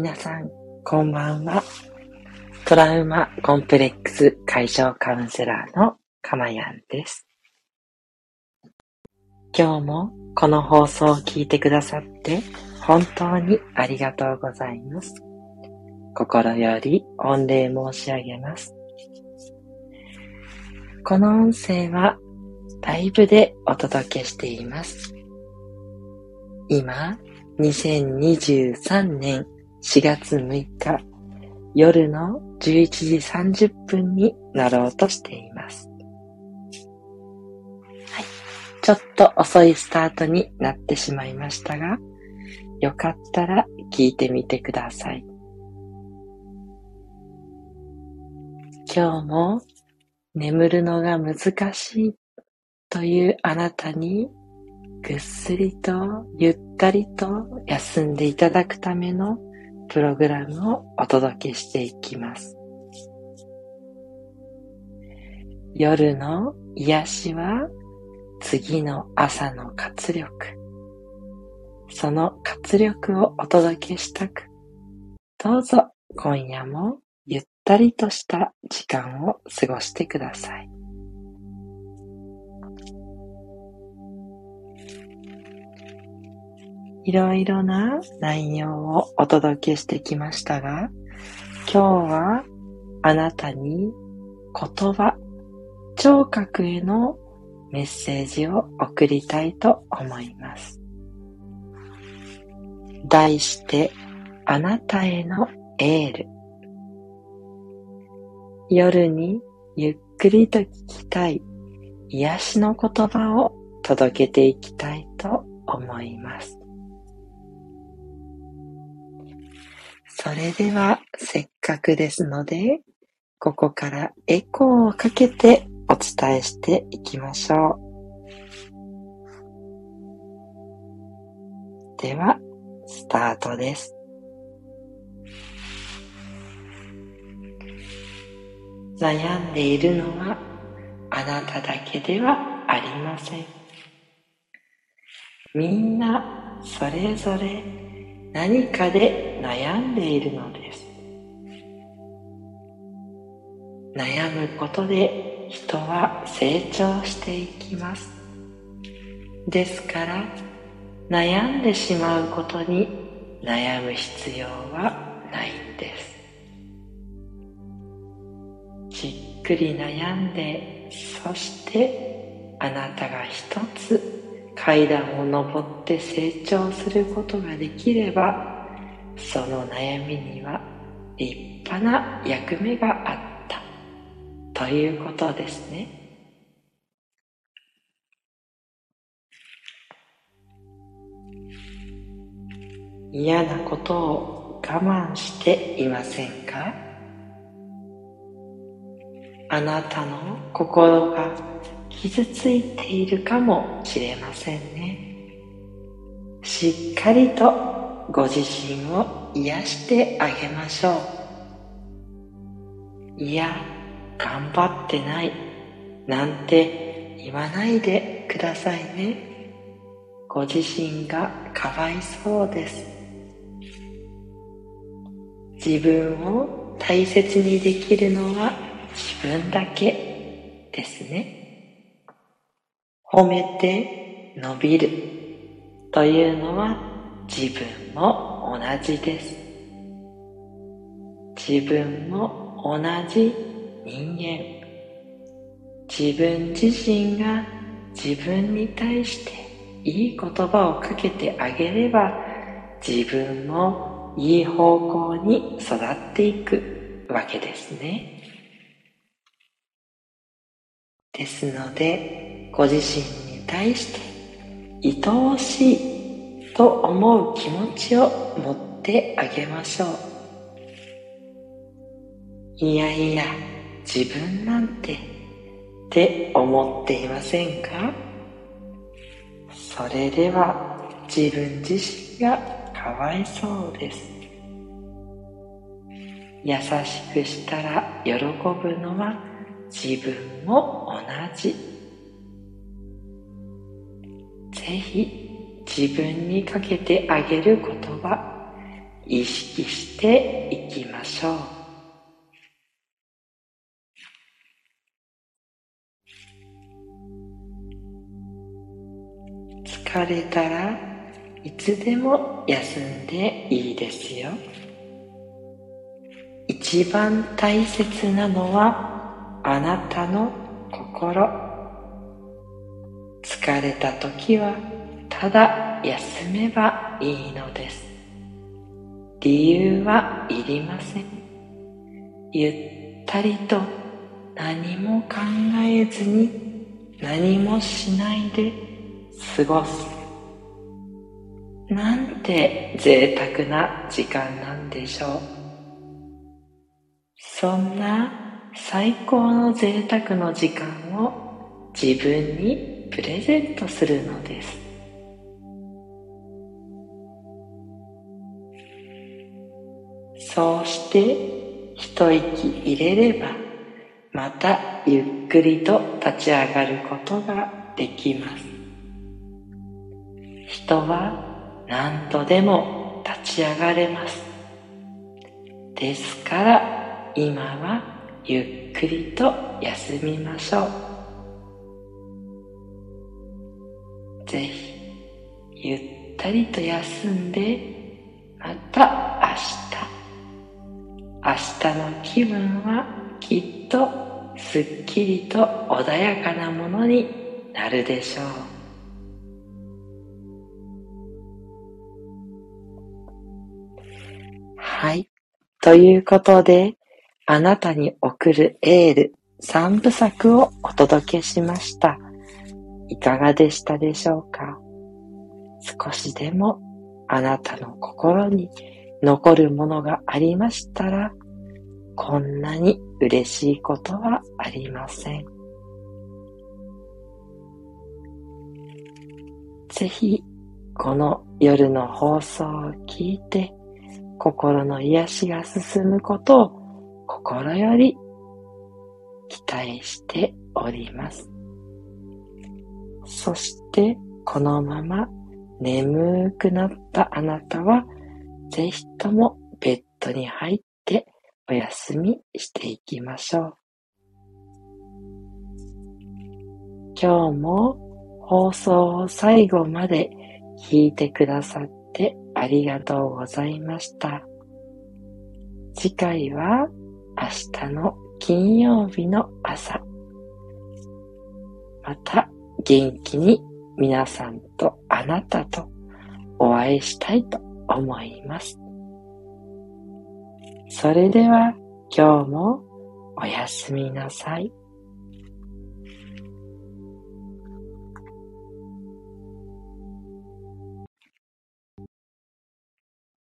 皆さん、こんばんは。トラウマコンプレックス解消カウンセラーのかまやんです。今日もこの放送を聞いてくださって本当にありがとうございます。心より御礼申し上げます。この音声はライブでお届けしています。今、2023年4月6日夜の11時30分になろうとしています。はい。ちょっと遅いスタートになってしまいましたが、よかったら聞いてみてください。今日も眠るのが難しいというあなたにぐっすりとゆったりと休んでいただくためのプログラムをお届けしていきます。夜の癒しは次の朝の活力。その活力をお届けしたく、どうぞ今夜もゆったりとした時間を過ごしてください。いろいろな内容をお届けしてきましたが、今日はあなたに言葉、聴覚へのメッセージを送りたいと思います。題して、あなたへのエール。夜にゆっくりと聞きたい癒しの言葉を届けていきたいと思います。それでは、せっかくですので、ここからエコーをかけてお伝えしていきましょう。では、スタートです。悩んでいるのはあなただけではありません。みんなそれぞれ何かで悩んでいるのです。悩むことで人は成長していきます。ですから悩んでしまうことに悩む必要はないんです。じっくり悩んでそしてあなたが一つ階段を上って成長することができればその悩みには立派な役目があった。ということですね。嫌なことを我慢していませんか？あなたの心が傷ついているかもしれませんね。しっかりとご自身を癒してあげましょう。いや頑張ってないなんて言わないでくださいね。ご自身がかわいそうです。自分を大切にできるのは自分だけですね。褒めて伸びるというのは自分も同じです。自分も同じ人間。自分自身が自分に対していい言葉をかけてあげれば自分もいい方向に育っていくわけですね。ですのでご自身に対して愛おしいと思う気持ちを持ってあげましょう。いやいや自分なんてって思っていませんか？それでは自分自身がかわいそうです。優しくしたら喜ぶのは自分も同じ。ぜひ自分にかけてあげる言葉意識していきましょう。疲れたらいつでも休んでいいですよ。一番大切なのはあなたの心。疲れた時はただ休めばいいのです。理由はいりません。ゆったりと何も考えずに何もしないで過ごす。なんて贅沢な時間なんでしょう。そんな最高の贅沢の時間を自分にプレゼントするのです。そうして一息入れればまたゆっくりと立ち上がることができます。人は何度でも立ち上がれます。ですから今はゆっくりと休みましょう。ぜひゆったりと休んでまた明日明日の気分はきっとすっきりと穏やかなものになるでしょうはい。ということで、あなたに送るエール3部作をお届けしました。いかがでしたでしょうか？少しでもあなたの心に残るものがありましたら、こんなに嬉しいことはありません。ぜひ、この夜の放送を聞いて、心の癒しが進むことを心より期待しております。そして、このまま眠くなったあなたは、ぜひともベッドに入ってお休みしていきましょう。今日も放送を最後まで聞いてくださってありがとうございました。次回は明日の金曜日の朝。また元気に皆さんとあなたとお会いしたいと思います。それでは今日もおやすみなさい。